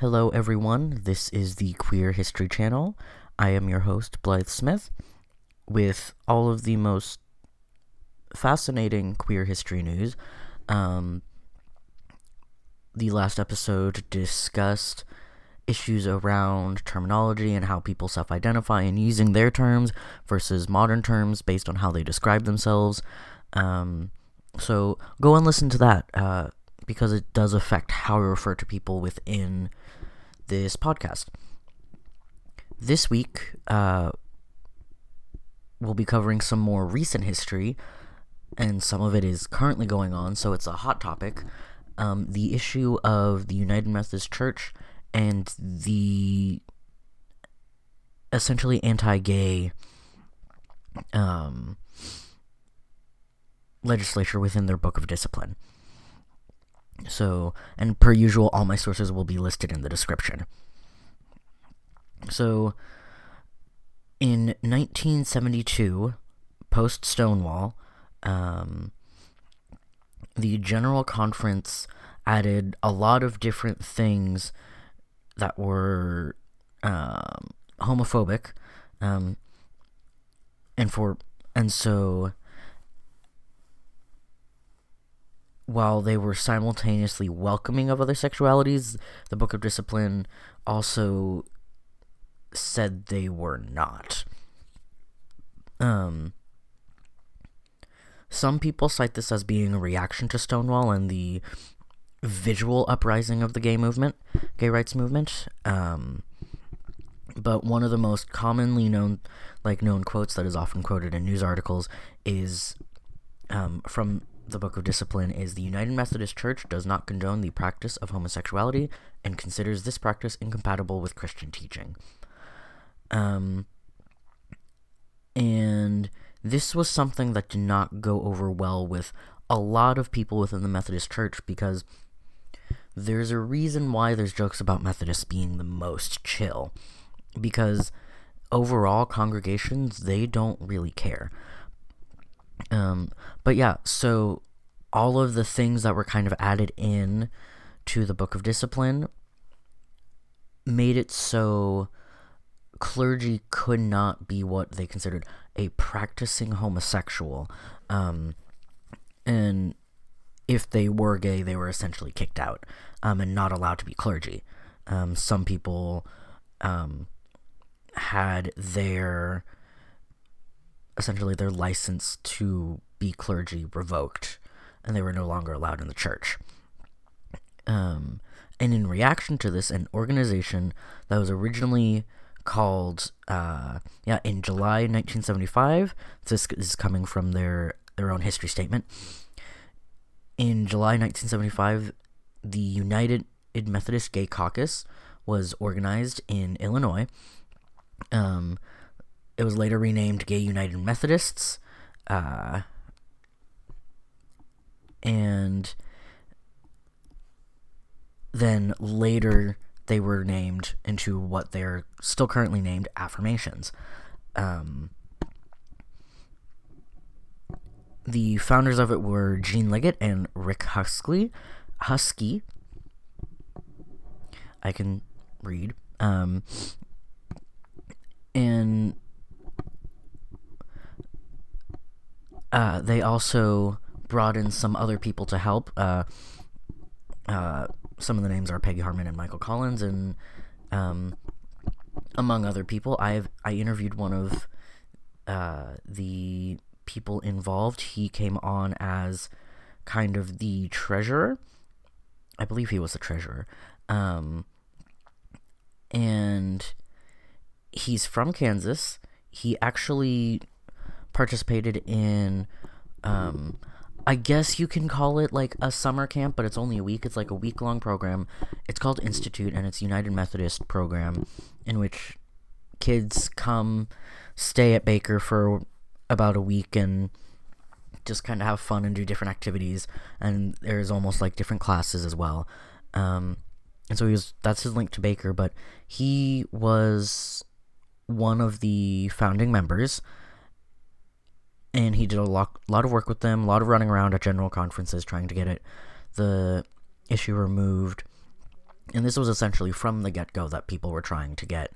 Hello, everyone. This is the Queer History Channel. I am your host, Blythe Smith, with all of the most fascinating queer history news. Um, the last episode discussed issues around terminology and how people self identify and using their terms versus modern terms based on how they describe themselves. Um, so go and listen to that uh, because it does affect how we refer to people within this podcast. This week, uh, we'll be covering some more recent history, and some of it is currently going on, so it's a hot topic. Um, the issue of the United Methodist Church and the essentially anti-gay um, legislature within their book of discipline. So, and per usual, all my sources will be listed in the description. So, in 1972, post Stonewall, um, the General Conference added a lot of different things that were um, homophobic, um, and for and so while they were simultaneously welcoming of other sexualities, the Book of Discipline also said they were not. Um, some people cite this as being a reaction to Stonewall and the visual uprising of the gay movement, gay rights movement. Um, but one of the most commonly known, like known quotes that is often quoted in news articles is um, from the Book of Discipline is the United Methodist Church does not condone the practice of homosexuality and considers this practice incompatible with Christian teaching. Um, and this was something that did not go over well with a lot of people within the Methodist Church because there's a reason why there's jokes about Methodists being the most chill. Because overall, congregations, they don't really care. Um, but yeah, so all of the things that were kind of added in to the Book of Discipline made it so clergy could not be what they considered a practicing homosexual. Um, and if they were gay, they were essentially kicked out um, and not allowed to be clergy. Um, some people um, had their essentially their license to be clergy revoked, and they were no longer allowed in the church. Um, and in reaction to this, an organization that was originally called uh, yeah in July 1975. This is coming from their their own history statement. In July 1975, the United Methodist Gay Caucus was organized in Illinois. Um, it was later renamed Gay United Methodists, uh, and then later they were named into what they're still currently named affirmations. Um, the founders of it were Gene Leggett and Rick Huskey. Husky. I can read. Um, and uh, they also brought in some other people to help. Uh, uh, some of the names are Peggy Harmon and Michael Collins, and um, among other people. I've I interviewed one of uh, the people involved. He came on as kind of the treasurer. I believe he was the treasurer. Um, and he's from Kansas. He actually participated in um, I guess you can call it like a summer camp, but it's only a week. It's like a week long program. It's called Institute, and it's United Methodist program, in which kids come stay at Baker for about a week and just kind of have fun and do different activities. And there's almost like different classes as well. Um, and so he was that's his link to Baker, but he was one of the founding members and he did a lot, lot of work with them, a lot of running around at general conferences trying to get it the issue removed. and this was essentially from the get go that people were trying to get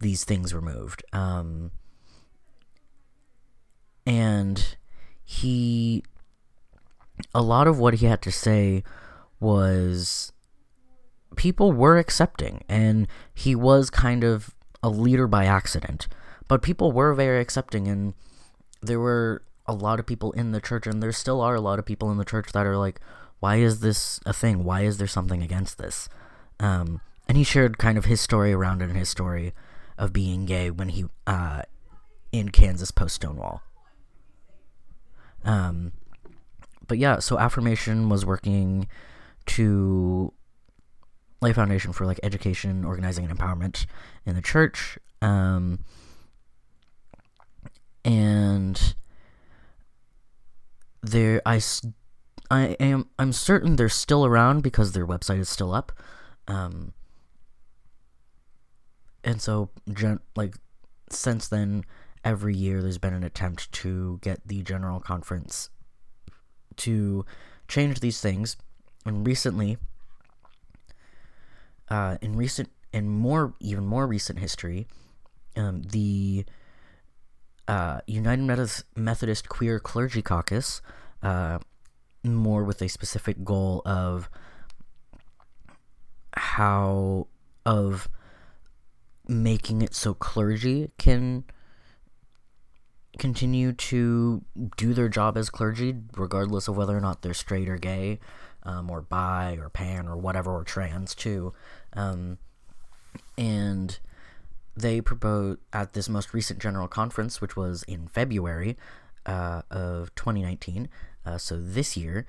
these things removed. Um, and he, a lot of what he had to say was people were accepting, and he was kind of a leader by accident, but people were very accepting, and there were a lot of people in the church, and there still are a lot of people in the church that are like, why is this a thing? Why is there something against this? Um, and he shared kind of his story around it and his story of being gay when he uh, in Kansas post Stonewall. Um, but yeah, so affirmation was working to lay foundation for like education, organizing, and empowerment in the church. Um, and there, I, I am, I'm certain they're still around because their website is still up. Um, and so, gen- like, since then, every year there's been an attempt to get the general conference to change these things. And recently, uh, in recent and more, even more recent history, um, the uh, United Methodist Queer Clergy Caucus, uh, more with a specific goal of how of making it so clergy can continue to do their job as clergy, regardless of whether or not they're straight or gay, um, or bi, or pan, or whatever, or trans too. Um, and they proposed at this most recent general conference, which was in February uh, of 2019, uh, so this year,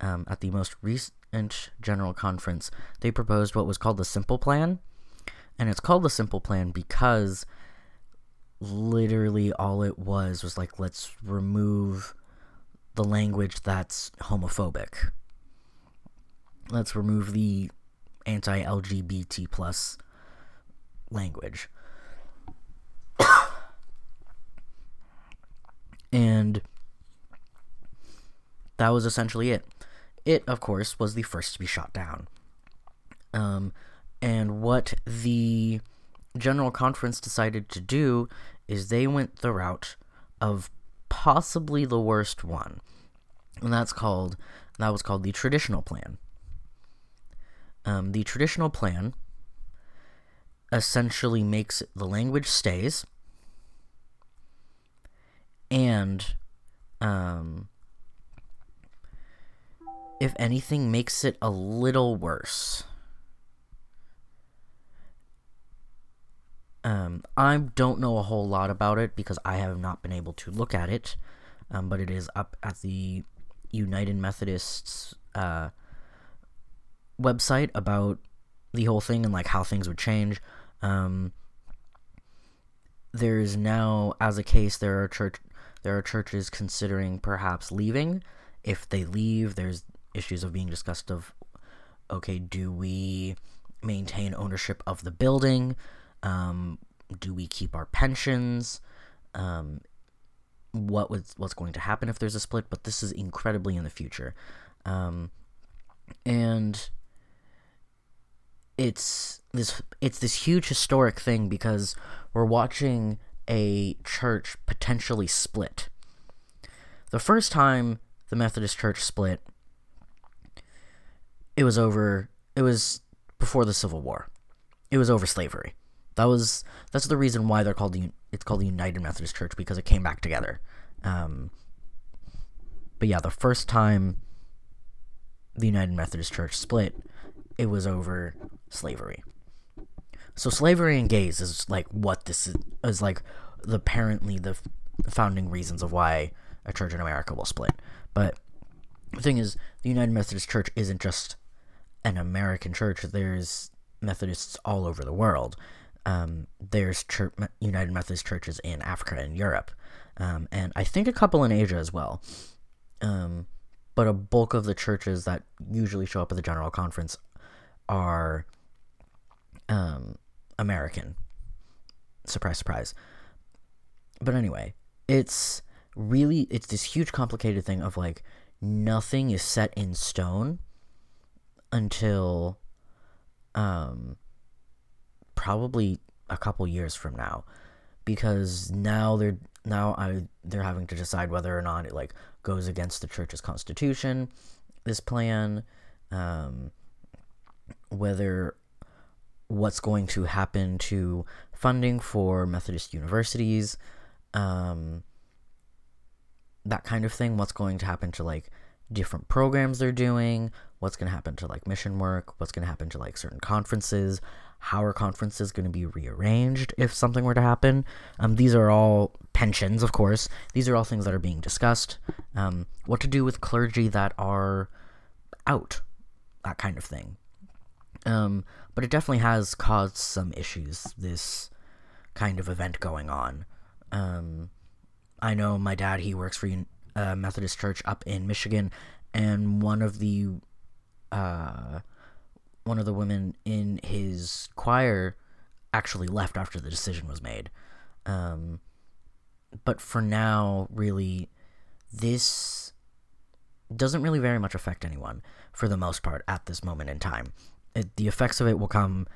um, at the most recent general conference, they proposed what was called the Simple Plan and it's called the simple plan because literally all it was was like let's remove the language that's homophobic. Let's remove the anti-lgbt plus language and that was essentially it it of course was the first to be shot down um, and what the General Conference decided to do is they went the route of possibly the worst one. And that's called that was called the traditional plan. Um, the traditional plan essentially makes the language stays and um, if anything makes it a little worse Um, I don't know a whole lot about it because I have not been able to look at it, um, but it is up at the United Methodists uh, website about the whole thing and like how things would change. Um, there's now, as a case, there are church there are churches considering perhaps leaving. If they leave, there's issues of being discussed of, okay, do we maintain ownership of the building? Um, do we keep our pensions? Um, what was what's going to happen if there's a split? But this is incredibly in the future, um, and it's this it's this huge historic thing because we're watching a church potentially split. The first time the Methodist Church split, it was over. It was before the Civil War. It was over slavery. That was that's the reason why they're called the it's called the United Methodist Church because it came back together. Um, but yeah, the first time the United Methodist Church split, it was over slavery. So slavery and gays is like what this is, is like the apparently the founding reasons of why a church in America will split. But the thing is, the United Methodist Church isn't just an American church. There's Methodists all over the world um, there's church, United Methodist churches in Africa and Europe, um, and I think a couple in Asia as well. Um, but a bulk of the churches that usually show up at the General Conference are um, American. Surprise, surprise. But anyway, it's really it's this huge complicated thing of like nothing is set in stone until um, probably a couple years from now, because now they're now I they're having to decide whether or not it like goes against the church's constitution, this plan, um, whether what's going to happen to funding for Methodist universities, um, that kind of thing. What's going to happen to like different programs they're doing? What's going to happen to like mission work? What's going to happen to like certain conferences? How are conferences going to be rearranged if something were to happen? Um, these are all pensions, of course. These are all things that are being discussed. Um, what to do with clergy that are out, that kind of thing. Um, but it definitely has caused some issues. This kind of event going on. Um, I know my dad, he works for a uh, Methodist church up in Michigan, and one of the uh, one of the women in his choir actually left after the decision was made. Um, but for now, really, this doesn't really very much affect anyone for the most part at this moment in time. It, the effects of it will come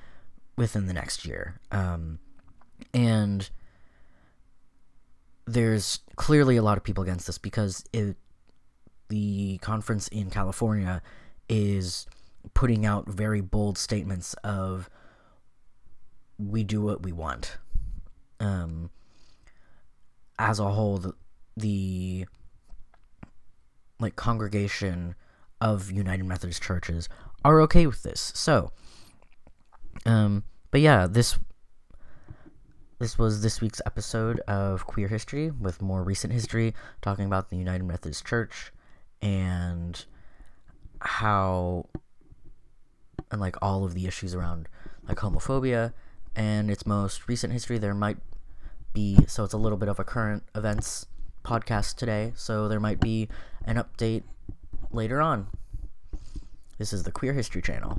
within the next year. Um, and there's clearly a lot of people against this because it, the conference in California is putting out very bold statements of we do what we want. Um, as a whole, the, the like congregation of United Methodist churches are okay with this. So, um, but yeah, this this was this week's episode of Queer History with more recent history, talking about the United Methodist Church and how and like all of the issues around like homophobia and its most recent history. There might be so it's a little bit of a current events podcast today. So there might be an update later on this is the queer history channel